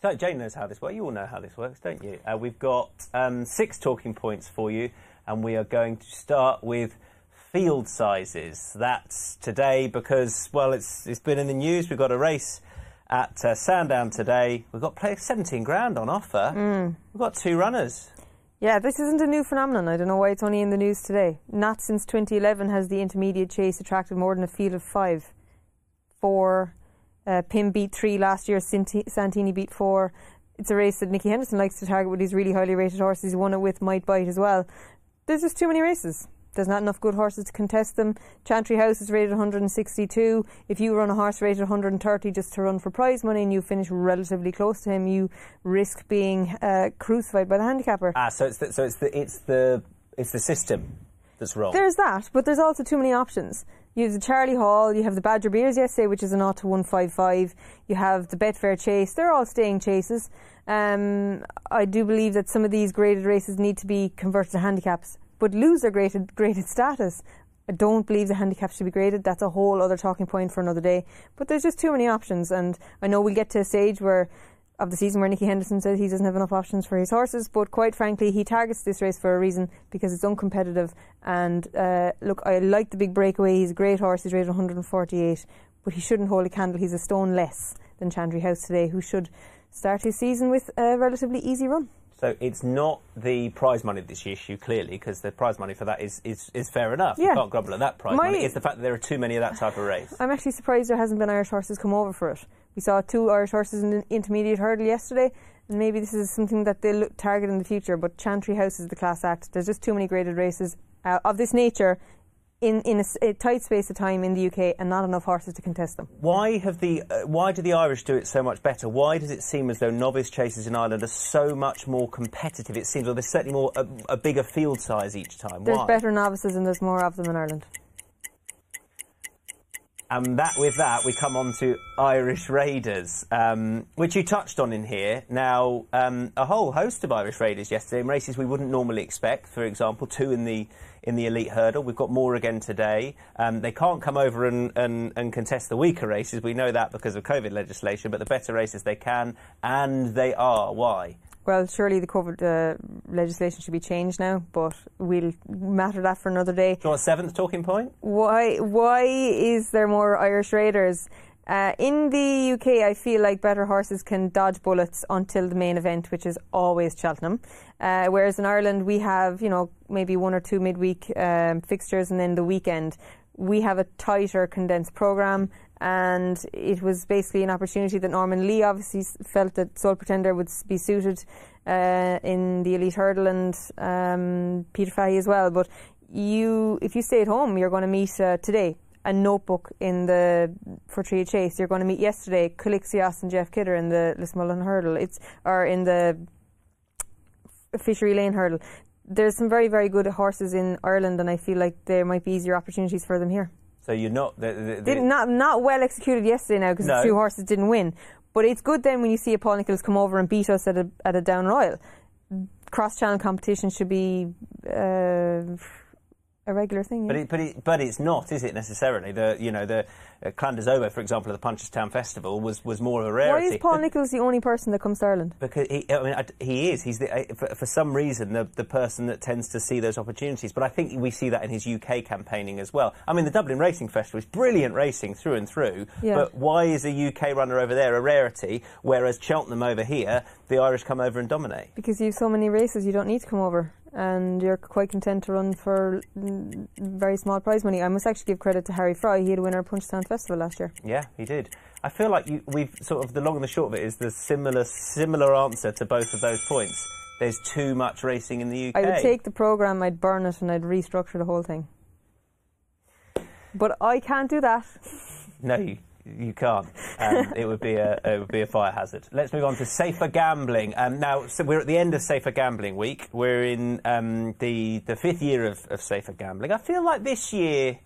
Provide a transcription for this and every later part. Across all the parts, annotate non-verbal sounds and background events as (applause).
So Jane knows how this works. You all know how this works, don't you? Uh, we've got um, six talking points for you, and we are going to start with field sizes. That's today because, well, it's, it's been in the news. We've got a race at uh, Sandown today. We've got play 17 grand on offer. We've got two runners. Yeah, this isn't a new phenomenon. I don't know why it's only in the news today. Not since 2011 has the intermediate chase attracted more than a field of five. Four, uh, Pim beat three last year, Santi- Santini beat four. It's a race that Nicky Henderson likes to target with these really highly rated horses. He won it with Might Bite as well. There's just too many races. There's not enough good horses to contest them. Chantry House is rated 162. If you run a horse rated 130 just to run for prize money and you finish relatively close to him, you risk being uh, crucified by the handicapper. Ah, so it's the, so it's the it's the it's the system that's wrong. There's that, but there's also too many options. You have the Charlie Hall, you have the Badger Beers yesterday, which is an 0 to 155. You have the Betfair Chase. They're all staying chases. Um, I do believe that some of these graded races need to be converted to handicaps, but lose their graded, graded status. I don't believe the handicaps should be graded. That's a whole other talking point for another day. But there's just too many options, and I know we'll get to a stage where of the season where Nicky Henderson says he doesn't have enough options for his horses, but quite frankly, he targets this race for a reason because it's uncompetitive. And uh, look, I like the big breakaway. He's a great horse. He's rated 148, but he shouldn't hold a candle. He's a stone less than Chantry House today, who should start his season with a relatively easy run. So it's not the prize money that's the issue, clearly, because the prize money for that is, is, is fair enough. You Yeah. can't grumble at that prize My- money. It's the fact that there are too many of that type of race. I'm actually surprised there hasn't been Irish horses come over for it. We saw two Irish horses in the intermediate hurdle yesterday, and maybe this is something that they'll target in the future. But Chantry House is the class act. There's just too many graded races uh, of this nature in, in a, a tight space of time in the UK, and not enough horses to contest them. Why have the uh, why do the Irish do it so much better? Why does it seem as though novice chases in Ireland are so much more competitive? It seems, or there's certainly more a, a bigger field size each time. There's Why? better novices, and there's more of them in Ireland. And that with that, we come on to Irish Raiders, um, which you touched on in here. Now, um, a whole host of Irish Raiders yesterday in races we wouldn't normally expect. For example, two in the in the elite hurdle. We've got more again today. Um, they can't come over and, and, and contest the weaker races. We know that because of COVID legislation. But the better races they can, and they are. Why? Well, surely the COVID uh, legislation should be changed now, but we'll matter that for another day. Do you want a seventh talking point? Why? Why is there more Irish Raiders? Uh, in the UK, I feel like better horses can dodge bullets until the main event, which is always Cheltenham. Uh, whereas in Ireland, we have you know maybe one or two midweek um, fixtures, and then the weekend. We have a tighter, condensed program, and it was basically an opportunity that Norman Lee obviously felt that Soul Pretender would be suited uh, in the elite hurdle, and um, Peter Fahey as well. But you, if you stay at home, you're going to meet uh, today a notebook in the Fortria Chase. You're going to meet yesterday Calixios and Jeff Kidder in the Lismullen hurdle. It's or in the Fishery Lane hurdle. There's some very very good horses in Ireland, and I feel like there might be easier opportunities for them here. So you're not. The, the, the, Didn't not not well executed yesterday now because No. the two horses didn't win. But it's good then when you see a Paul Nicholls come over and beat us at a at a down royal. Cross channel competition should be uh, a regular thing. But it, but it, but it's not, is it necessarily? The you know the uh, for example, at the Punchestown Festival was, was more of a rarity. Why is Paul Nicholls the only person that comes to Ireland? because he, I mean, I, he is. He's the, uh, for, for some reason the, the person that tends to see those opportunities. But I think we see that in his UK campaigning as well. I mean, the Dublin Racing Festival is brilliant racing through and through. Yeah. But why is a UK runner over there a rarity, whereas Cheltenham over here, the Irish come over and dominate? Because you have so many races, you don't need to come over, and you're quite content to run for very small prize money. I must actually give credit to Harry Fry. He had a winner at Punchestown Festival last year. Yeah, he did. I feel like you, we've sort of the long and the short of it is the similar similar answer to both of those points. There's too much racing in the UK. I would take the program, I'd burn it, and I'd restructure the whole thing. But I can't do that. No, (laughs) you, you can't. Um, it would be a it would be a fire hazard. Let's move on to safer gambling. Um, now, so we're at the end of safer gambling week. We're in um, the the fifth year of, of safer gambling. I feel like this year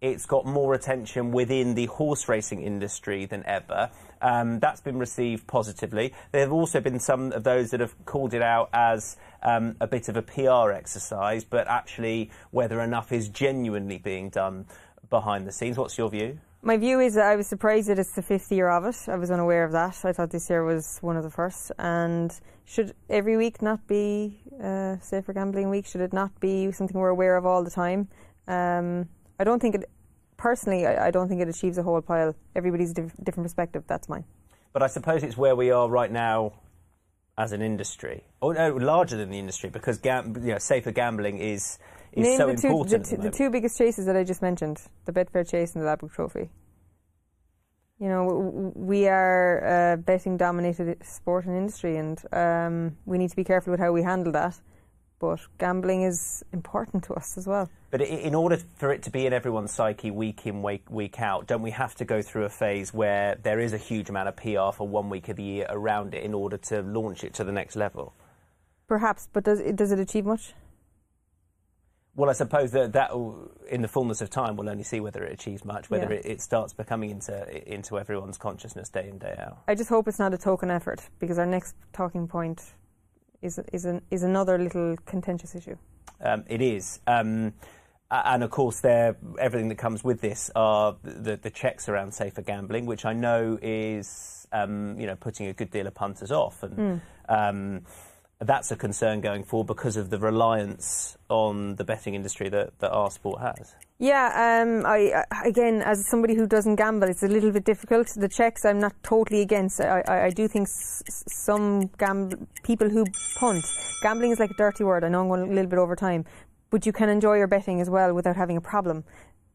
it's got more attention within the horse racing industry than ever. Um, that's been received positively. There have also been some of those that have called it out as um, a bit of a PR exercise, but actually whether enough is genuinely being done behind the scenes. What's your view? My view is that I was surprised that it's the fifth year of it. I was unaware of that. I thought this year was one of the first. And should every week not be uh, safer gambling week? Should it not be something we're aware of all the time? Um, I don't think it. Personally, I, I, don't think it achieves a whole pile. Everybody's diff- different perspective. That's mine. But I suppose it's where we are right now as an industry, or no, larger than the industry, because gam- you know, safer gambling is is Name so the two, important. the, the the two biggest chases that I just mentioned: the Betfair Chase and the Ladbrokes Trophy. You know, we are a betting-dominated sport and industry, and um, we need to be careful with how we handle that. But gambling is important to us as well. But in order for it to be in everyone's psyche week in, week, week out, don't we have to go through a phase where there is a huge amount of PR for one week of the year around it in order to launch it to the next level? Perhaps, but does it, does it achieve much? Well, I suppose that that in the fullness of time, we'll only see whether it achieves much, whether Yeah. it, it starts becoming into into everyone's consciousness day in day out. I just hope it's not a token effort because our next talking point is is an, is another little contentious issue. Um, it is. Um, and of course, there everything that comes with this are the, the checks around safer gambling, which I know is um, you know putting a good deal of punters off, and um, that's a concern going forward because of the reliance on the betting industry that, that our sport has. Yeah, um, I, again, as somebody who doesn't gamble, it's a little bit difficult. The checks, I'm not totally against. I, I, I do think s- some people who punt, gambling is like a dirty word. I know I'm going a little bit over time, but you can enjoy your betting as well without having a problem.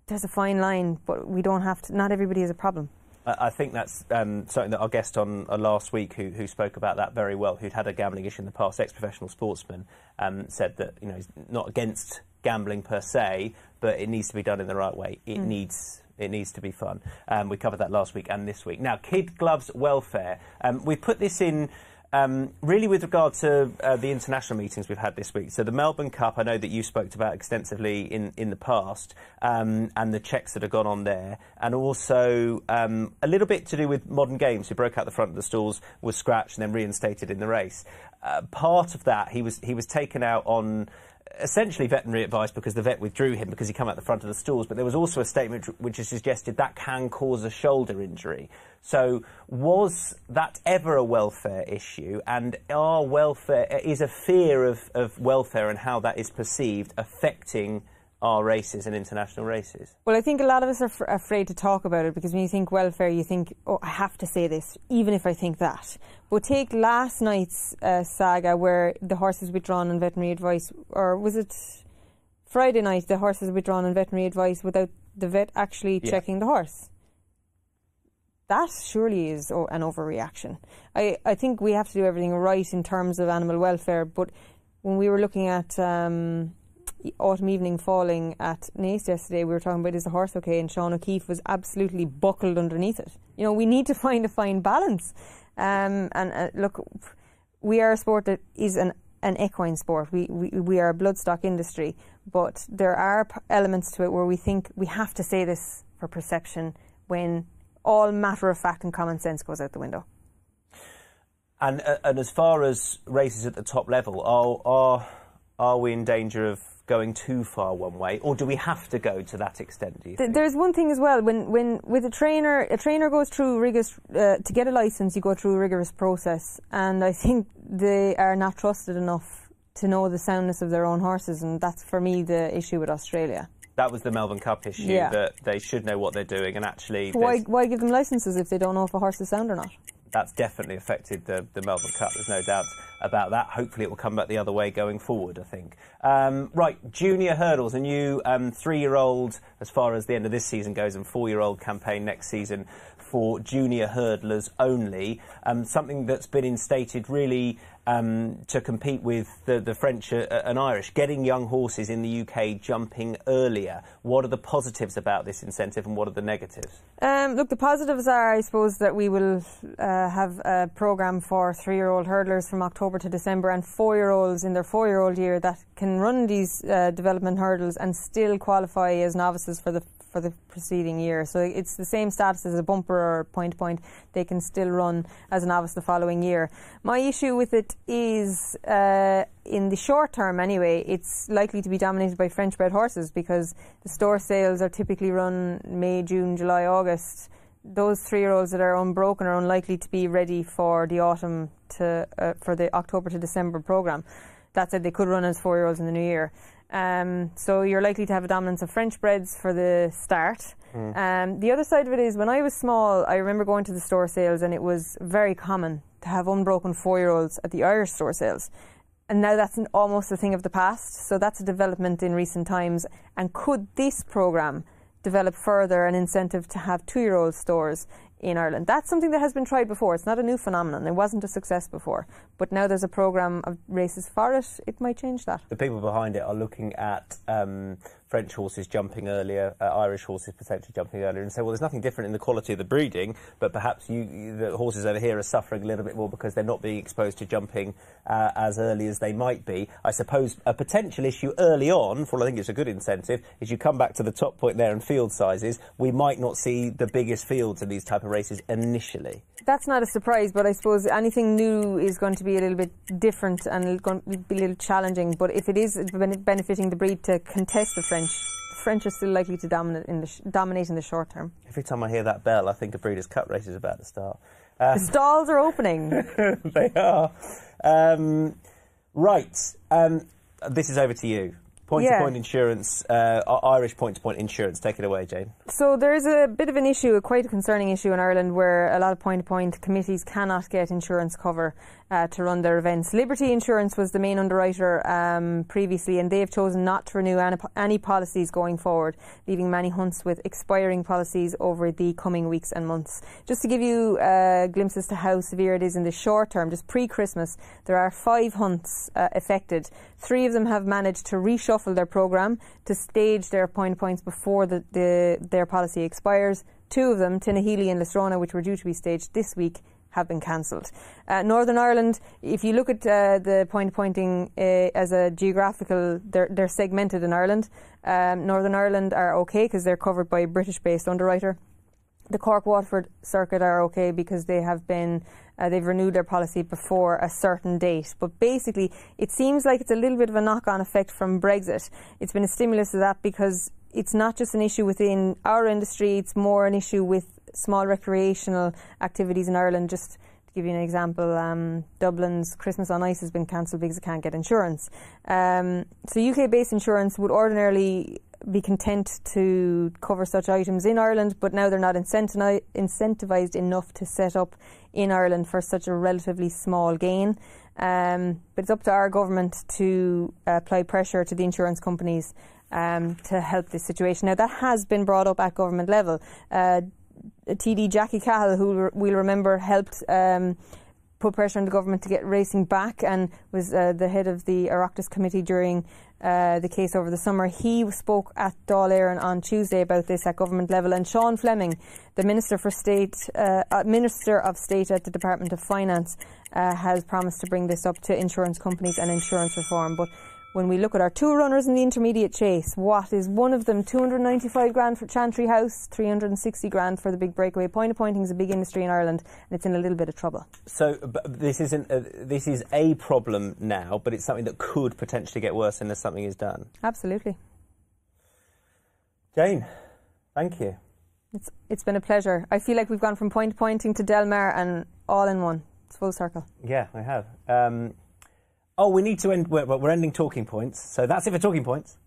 There's a fine line, but we don't have to. Not everybody has a problem. I think that's um, something that our guest on uh, last week, who, who spoke about that very well, who'd had a gambling issue in the past, ex-professional sportsman, um, said that you know he's not against gambling per se, but it needs to be done in the right way. It needs it needs to be fun. Um, we covered that last week and this week. Now, kid gloves welfare. Um, we put this in. Um, really, with regard to uh, the international meetings we've had this week, so the Melbourne Cup, I know that you spoke about extensively in, in the past, um, and the checks that have gone on there, and also um, a little bit to do with modern games, who broke out the front of the stalls, was scratched, and then reinstated in the race. Uh, part of that, he was he was taken out on essentially veterinary advice because the vet withdrew him because he came out the front of the stalls. But there was also a statement which has suggested that can cause a shoulder injury. So was that ever a welfare issue? And are welfare is a fear of, of welfare and how that is perceived affecting our races and international races? Well, I think a lot of us are f- afraid to talk about it because when you think welfare, you think, oh, I have to say this, even if I think that. But take last night's uh, saga where the horse was withdrawn on veterinary advice, or was it Friday night the horse was withdrawn on veterinary advice without the vet actually Yeah. checking the horse? That surely is o- an overreaction. I, I think we have to do everything right in terms of animal welfare, but when we were looking at um, autumn evening falling at Naas yesterday, we were talking about is the horse okay, and Sean O'Keeffe was absolutely buckled underneath it. You know, we need to (laughs) find a fine balance. Um, and uh, look, we are a sport that is an, an equine sport. We, we we are a bloodstock industry, but there are p- elements to it where we think we have to say this for perception when all matter of fact and common sense goes out the window. And uh, and as far as races at the top level, are are are we in danger of going too far one way, or do we have to go to that extent? Do you think? There's one thing as well. When, when with a trainer, a trainer goes through rigorous uh, to get a license. You go through a rigorous process, and I think they are not trusted enough to know the soundness of their own horses, and that's for me the issue with Australia. that was the Melbourne Cup issue Yeah. that they should know what they're doing, and actually, Why why give them licenses if they don't know if a horse is sound or not? That's definitely affected the, the Melbourne Cup. There's no doubt about that. Hopefully, it will come back the other way going forward. I think. Um, right, junior hurdles, a new um, three-year-old as far as the end of this season goes, and four-year-old campaign next season for junior hurdlers only. Um, something that's been instated really um, to compete with the, the French uh, and Irish, getting young horses in the UK jumping earlier. What are the positives about this incentive, and what are the negatives? Um, look, the positives are, I suppose, that we will uh, have a programme for three-year-old hurdlers from October to December, and four-year-olds in their four-year-old year that can run these uh, development hurdles and still qualify as novices for the for the preceding year. So it's the same status as a bumper or point to point. They can still run as a novice the following year. My issue with it is, uh, in the short term anyway, it's likely to be dominated by French bred horses because the store sales are typically run May, June, July, August those three-year-olds that are unbroken are unlikely to be ready for the autumn to uh, for the October to December program. That said, they could run as four-year-olds in the new year. Um, so you're likely to have a dominance of French breads for the start. Mm. Um, the other side of it is when I was small, I remember going to the store sales and it was very common to have unbroken four-year-olds at the Irish store sales. And now that's an, almost a thing of the past. So that's a development in recent times. And could this program develop further an incentive to have two year old stores in Ireland. That's something that has been tried before. It's not a new phenomenon. It wasn't a success before. But now there's a programme of races for it, it might change that. The people behind it are looking at um, French horses jumping earlier, uh, Irish horses potentially jumping earlier, and say, well, there's nothing different in the quality of the breeding, but perhaps you, the horses over here are suffering a little bit more because they're not being exposed to jumping uh, as early as they might be. I suppose a potential issue early on, for I think it's a good incentive, is you come back to the top point there in field sizes, we might not see the biggest fields in these type of races initially. That's not a surprise, but I suppose anything new is going to be a little bit different and going to be a little challenging. But if it is benefiting the breed to contest the French, the French are still likely to dominate in the, sh- dominate in the short term. Every time I hear that bell, I think a Breeders' Cup race is about to start. Um, the stalls are opening. (laughs) they are. Um, right. Um, this is over to you. Point to point insurance, uh, Irish point to point insurance. Take it away, Jane. So there is a bit of an issue, a quite a concerning issue in Ireland, where a lot of point to point committees cannot get insurance cover uh, to run their events. Liberty Insurance was the main underwriter um, previously, and they have chosen not to renew any, policies going forward, leaving many hunts with expiring policies over the coming weeks and months. Just to give you a glimpse as to how severe it is in the short term, just pre Christmas, there are five hunts uh, affected. Three of them have managed to reshuffle their programme to stage their point points before the, the, their policy expires. Two of them, Tinahely and Lisronagh, which were due to be staged this week, have been cancelled. Uh, Northern Ireland, if you look at uh, the point pointing uh, as a geographical, they're, they're segmented in Ireland. Um, Northern Ireland are okay because they're covered by a British-based underwriter. The Cork Waterford circuit are okay because they have been uh, they've renewed their policy before a certain date. But basically, it seems like it's a little bit of a knock-on effect from Brexit. It's been a stimulus to that because it's not just an issue within our industry; it's more an issue with small recreational activities in Ireland. Just to give you an example, um, Dublin's Christmas on Ice has been cancelled because it can't get insurance. Um, so UK-based insurance would ordinarily be content to cover such items in Ireland, but now they're not incentivised enough to set up in Ireland for such a relatively small gain. Um, but it's up to our government to apply pressure to the insurance companies um, to help this situation. Now, that has been brought up at government level. Uh, TD Jackie Cahill, who we'll remember helped um, put pressure on the government to get racing back and was uh, the head of the Oireachtas committee during uh, the case over the summer. He spoke at Dáil Éireann on Tuesday about this at government level, and Sean Fleming, the Minister for State, uh, uh Minister of State at the Department of Finance, uh, has promised to bring this up to insurance companies and insurance reform. But when we look at our two runners in the intermediate chase, what is one of them 295 grand for Chantry House, 360 grand for the big breakaway. Point of pointing is a big industry in Ireland, and it's in a little bit of trouble. So this isn't a, this is a problem now, but it's something that could potentially get worse unless something is done. Absolutely. Jane, thank you. It's it's been a pleasure. I feel like we've gone from point pointing to Del Mar and all in one. It's full circle. Yeah, I have. Um, Oh, we need to end. We're, we're ending talking points. So that's it for talking points.